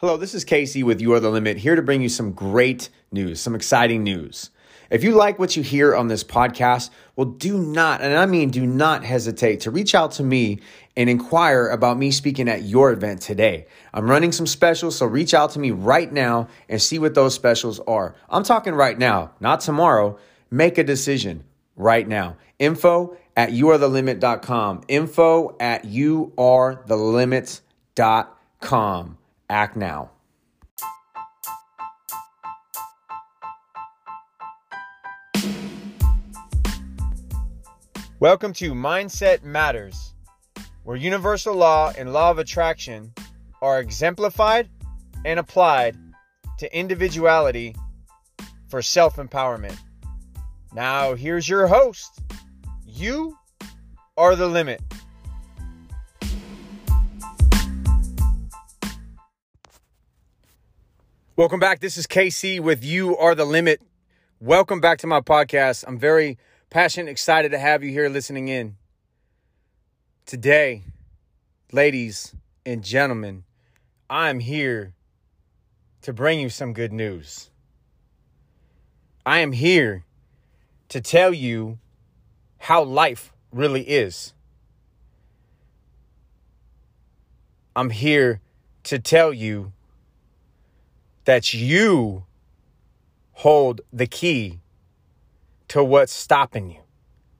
Hello, this is Casey with You Are the Limit, here to bring you some great news, some exciting news. If you like what you hear on this podcast, well, do not, and I mean do not hesitate to reach out to me and inquire about me speaking at your event today. I'm running some specials, so reach out to me right now and see what those specials are. I'm talking right now, not tomorrow. Make a decision right now. Info at youarethelimit.com. Info at youarethelimit.com. Act now. Welcome to Mindset Matters, where universal law and law of attraction are exemplified and applied to individuality for self empowerment. Now, here's your host. You are the limit. Welcome back. This is Casey with You Are the Limit. Welcome back to my podcast. I'm very passionate, excited to have you here listening in. Today, ladies and gentlemen, I'm here to bring you some good news. I am here to tell you how life really is. I'm here to tell you that you hold the key to what's stopping you,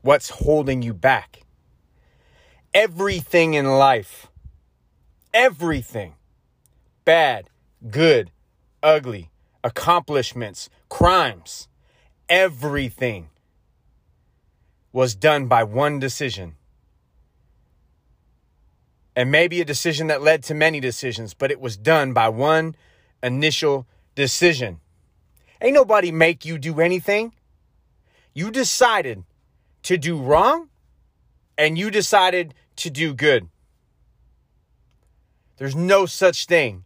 what's holding you back. Everything in life, everything, bad, good, ugly, accomplishments, crimes, everything was done by one decision. And maybe a decision that led to many decisions, but it was done by one initial decision. Ain't nobody make you do anything. You decided to do wrong and you decided to do good. There's no such thing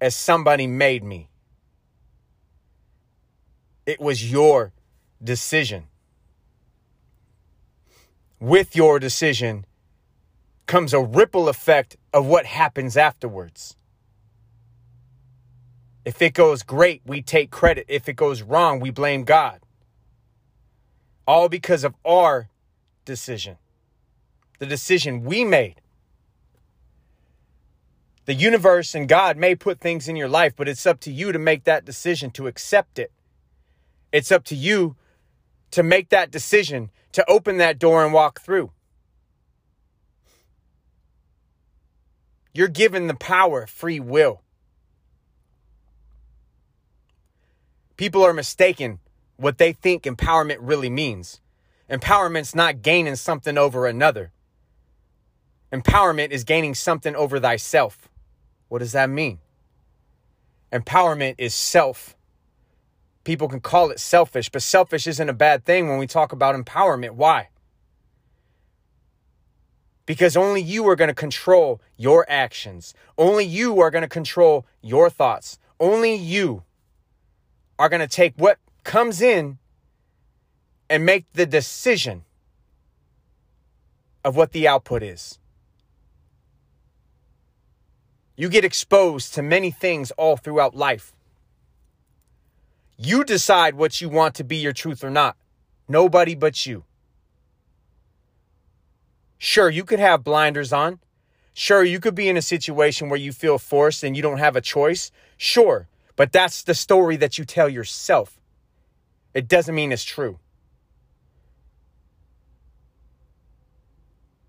as somebody made me. It was your decision. With your decision comes a ripple effect of what happens afterwards. If it goes great, we take credit. If it goes wrong, we blame God. All because of our decision, the decision we made. The universe and God may put things in your life, but it's up to you to make that decision to accept it. It's up to you to make that decision to open that door and walk through. You're given the power, free will. People are mistaken what they think empowerment really means. Empowerment's not gaining something over another. Empowerment is gaining something over thyself. What does that mean? Empowerment is self. People can call it selfish, but selfish isn't a bad thing when we talk about empowerment. Why? Because only you are going to control your actions. Only you are going to control your thoughts. Only you are going to take what comes in and make the decision of what the output is. You get exposed to many things all throughout life. You decide what you want to be your truth or not. Nobody but you. Sure, you could have blinders on. Sure, you could be in a situation where you feel forced and you don't have a choice. Sure, but that's the story that you tell yourself. It doesn't mean it's true.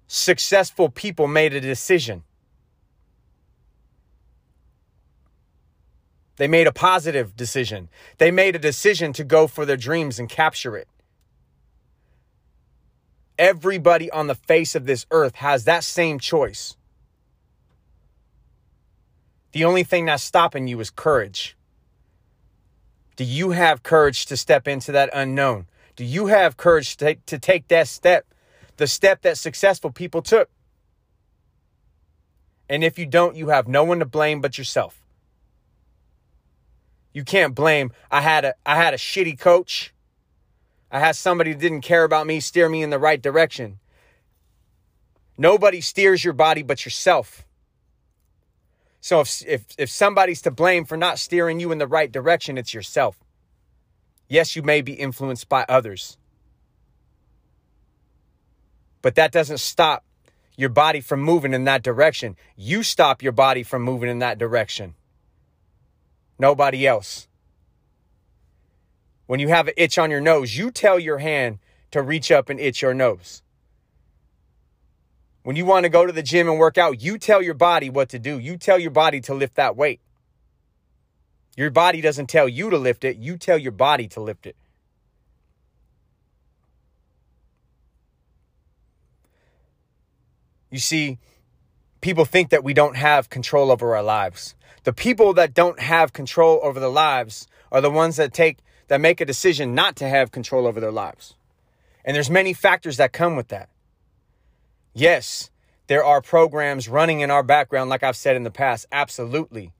Successful people made a decision. They made a positive decision. They made a decision to go for their dreams and capture it. Everybody on the face of this earth has that same choice. The only thing that's stopping you is courage. Do you have courage to step into that unknown? Do you have courage to to take that step, the step that successful people took? And if you don't, you have no one to blame but yourself. You can't blame I had a I had a shitty coach. I had somebody who didn't care about me steer me in the right direction. Nobody steers your body but yourself. So if, if, if somebody's to blame for not steering you in the right direction, it's yourself. Yes, you may be influenced by others, but that doesn't stop your body from moving in that direction. You stop your body from moving in that direction. Nobody else. When you have an itch on your nose, you tell your hand to reach up and itch your nose. When you want to go to the gym and work out, you tell your body what to do. You tell your body to lift that weight. Your body doesn't tell you to lift it, you tell your body to lift it. You see, people think that we don't have control over our lives. The people that don't have control over their lives are the ones that take that make a decision not to have control over their lives. And there's many factors that come with that. Yes, there are programs running in our background like I've said in the past, absolutely.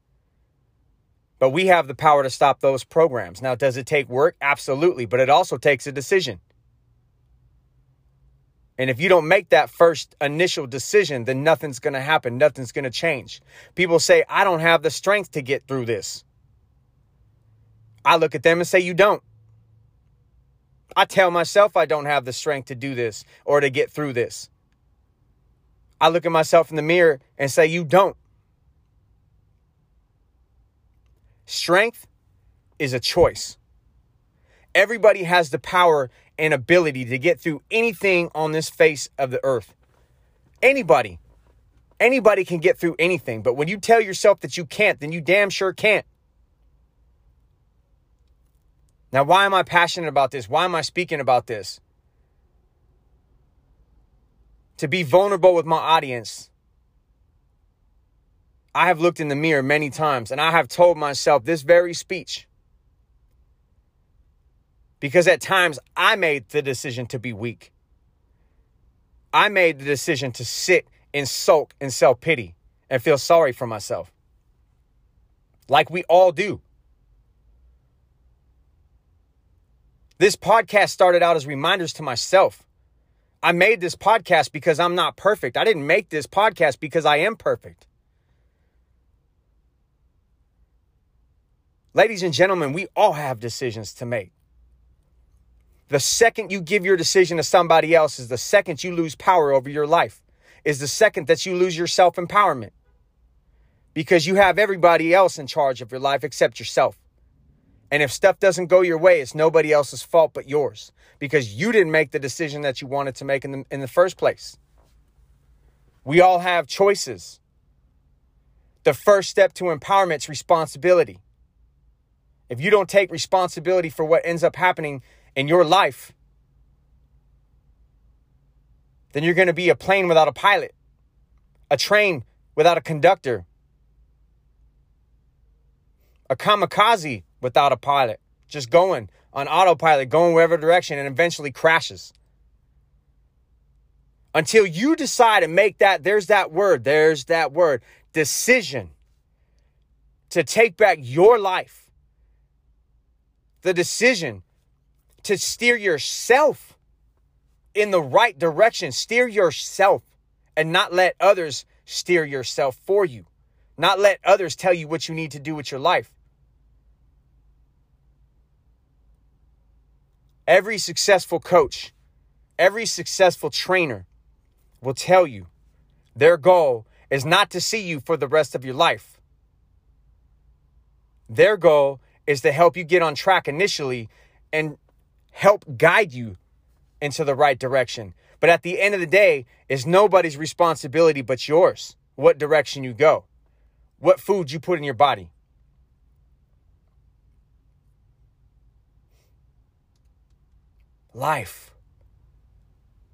But we have the power to stop those programs. Now, does it take work? Absolutely, but it also takes a decision. And if you don't make that first initial decision, then nothing's going to happen. Nothing's going to change. People say, I don't have the strength to get through this. I look at them and say, You don't. I tell myself I don't have the strength to do this or to get through this. I look at myself in the mirror and say, You don't. Strength is a choice. Everybody has the power and ability to get through anything on this face of the earth. Anybody. Anybody can get through anything. But when you tell yourself that you can't, then you damn sure can't. Now, why am I passionate about this? Why am I speaking about this? To be vulnerable with my audience. I have looked in the mirror many times and I have told myself this very speech because at times I made the decision to be weak. I made the decision to sit and sulk and self pity and feel sorry for myself. Like we all do. This podcast started out as reminders to myself. I made this podcast because I'm not perfect. I didn't make this podcast because I am perfect. Ladies and gentlemen, we all have decisions to make. The second you give your decision to somebody else is the second you lose power over your life, is the second that you lose your self empowerment because you have everybody else in charge of your life except yourself. And if stuff doesn't go your way, it's nobody else's fault but yours because you didn't make the decision that you wanted to make in the, in the first place. We all have choices. The first step to empowerment is responsibility. If you don't take responsibility for what ends up happening in your life, then you're going to be a plane without a pilot, a train without a conductor, a kamikaze without a pilot, just going on autopilot, going wherever direction, and eventually crashes. Until you decide and make that, there's that word, there's that word, decision to take back your life. The decision to steer yourself in the right direction. Steer yourself and not let others steer yourself for you. Not let others tell you what you need to do with your life. Every successful coach, every successful trainer will tell you their goal is not to see you for the rest of your life. Their goal is to help you get on track initially and help guide you into the right direction. But at the end of the day, it's nobody's responsibility but yours what direction you go, what food you put in your body. Life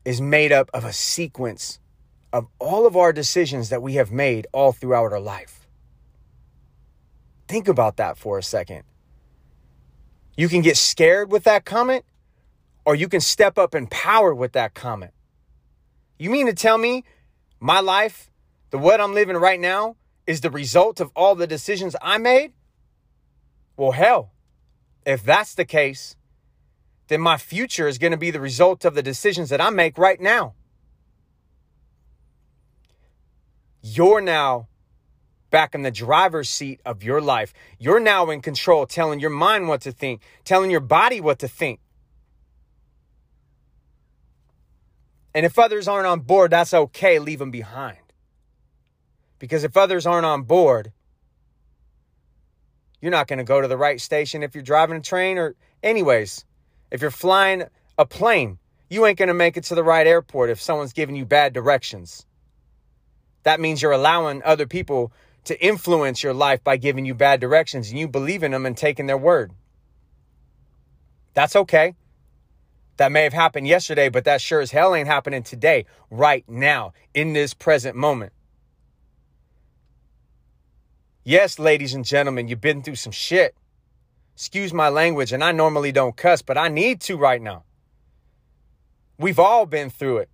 is made up of a sequence of all of our decisions that we have made all throughout our life. Think about that for a second. You can get scared with that comment, or you can step up in power with that comment. You mean to tell me my life, the what I'm living right now, is the result of all the decisions I made? Well, hell, if that's the case, then my future is going to be the result of the decisions that I make right now. You're now back in the driver's seat of your life. You're now in control, telling your mind what to think, telling your body what to think. And if others aren't on board, that's okay. Leave them behind. Because if others aren't on board, you're not going to go to the right station if you're driving a train or, anyways, if you're flying a plane, you ain't going to make it to the right airport if someone's giving you bad directions. That means you're allowing other people to influence your life by giving you bad directions and you believe in them and taking their word. That's okay. That may have happened yesterday, but that sure as hell ain't happening today, right now, in this present moment. Yes, ladies and gentlemen, you've been through some shit. Excuse my language, and I normally don't cuss, but I need to right now. We've all been through it.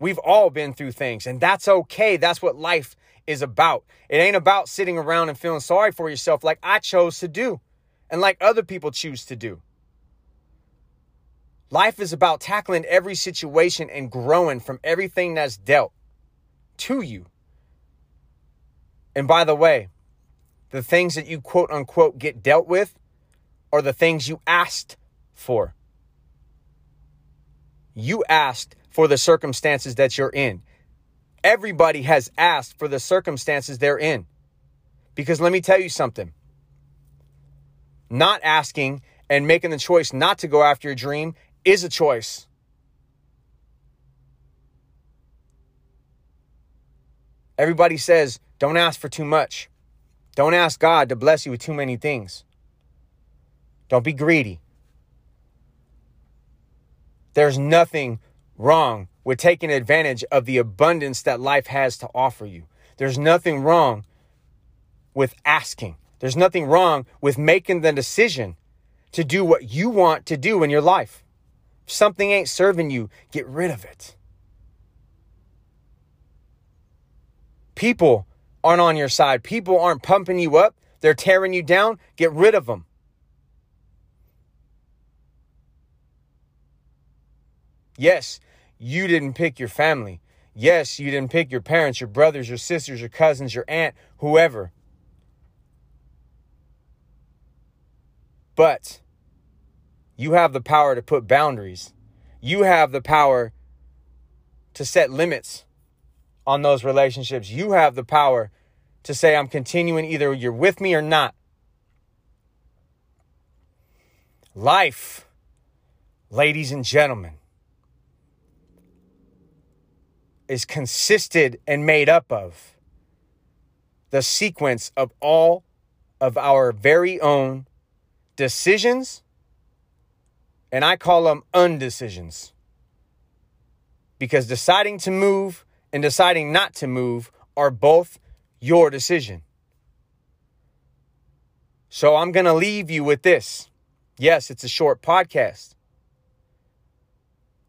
We've all been through things, and that's okay. That's what life is about. It ain't about sitting around and feeling sorry for yourself like I chose to do and like other people choose to do. Life is about tackling every situation and growing from everything that's dealt to you. And by the way, the things that you quote unquote get dealt with are the things you asked for. You asked for the circumstances that you're in. Everybody has asked for the circumstances they're in. Because let me tell you something not asking and making the choice not to go after your dream is a choice. Everybody says, don't ask for too much. Don't ask God to bless you with too many things. Don't be greedy. There's nothing wrong with taking advantage of the abundance that life has to offer you. There's nothing wrong with asking. There's nothing wrong with making the decision to do what you want to do in your life. If something ain't serving you, get rid of it. People aren't on your side. People aren't pumping you up. They're tearing you down. Get rid of them. Yes, you didn't pick your family. Yes, you didn't pick your parents, your brothers, your sisters, your cousins, your aunt, whoever. But you have the power to put boundaries. You have the power to set limits on those relationships. You have the power to say, I'm continuing, either you're with me or not. Life, ladies and gentlemen, is consisted and made up of the sequence of all of our very own decisions, and I call them undecisions. Because deciding to move and deciding not to move are both your decision. So I'm going to leave you with this. Yes, it's a short podcast.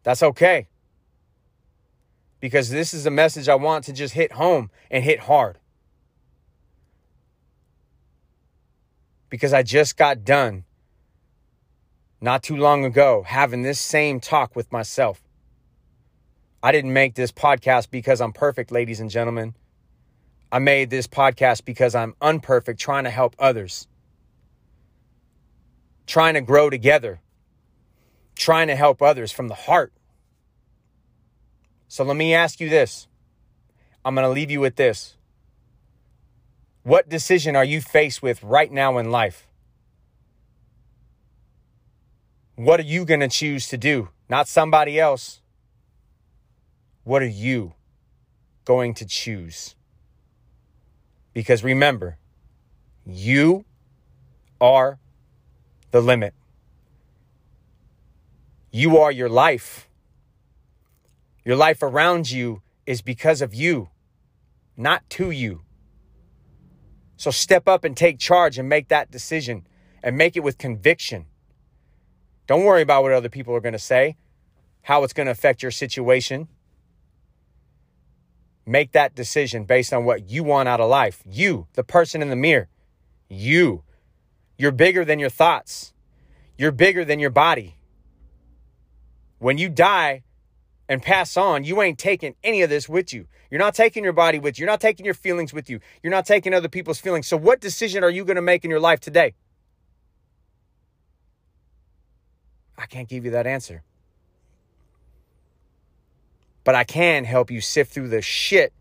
That's okay. Because this is a message I want to just hit home and hit hard. Because I just got done not too long ago having this same talk with myself. I didn't make this podcast because I'm perfect, ladies and gentlemen. I made this podcast because I'm unperfect, trying to help others, trying to grow together, trying to help others from the heart. So let me ask you this. I'm going to leave you with this. What decision are you faced with right now in life? What are you going to choose to do? Not somebody else. What are you going to choose? Because remember, you are the limit. You are your life. Your life around you is because of you, not to you. So step up and take charge and make that decision and make it with conviction. Don't worry about what other people are going to say, how it's going to affect your situation. Make that decision based on what you want out of life. You, the person in the mirror. You. You're bigger than your thoughts. You're bigger than your body. When you die, and pass on, you ain't taking any of this with you. You're not taking your body with you. You're not taking your feelings with you. You're not taking other people's feelings. So, what decision are you going to make in your life today? I can't give you that answer. But I can help you sift through the shit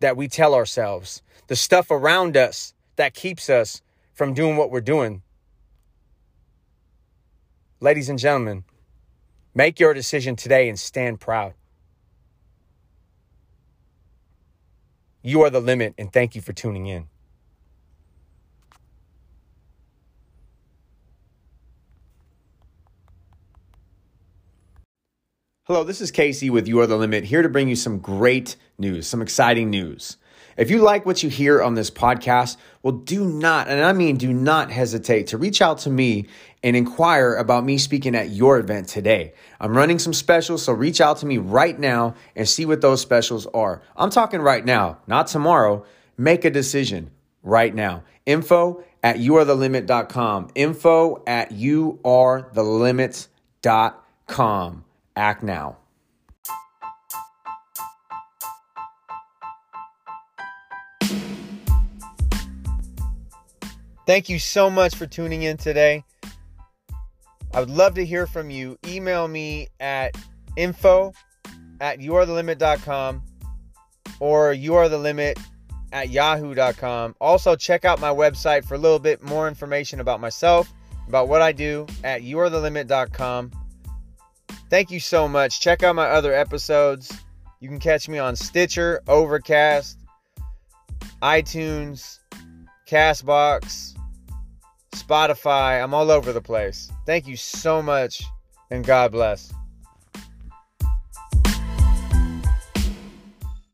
that we tell ourselves, the stuff around us that keeps us from doing what we're doing. Ladies and gentlemen, make your decision today and stand proud. You are the limit, and thank you for tuning in. Hello, this is Casey with You Are the Limit, here to bring you some great news, some exciting news. If you like what you hear on this podcast, well, do not, and I mean do not hesitate to reach out to me and inquire about me speaking at your event today. I'm running some specials, so reach out to me right now and see what those specials are. I'm talking right now, not tomorrow. Make a decision right now. Info at youarethelimit.com. Info at youarethelimit.com. Act now. Thank you so much for tuning in today. I would love to hear from you. Email me at info at youarethelimit.com or youarethelimit at yahoo.com. Also, check out my website for a little bit more information about myself, about what I do at youarethelimit.com. Thank you so much. Check out my other episodes. You can catch me on Stitcher, Overcast, iTunes, Castbox, Spotify. I'm all over the place. Thank you so much, and God bless.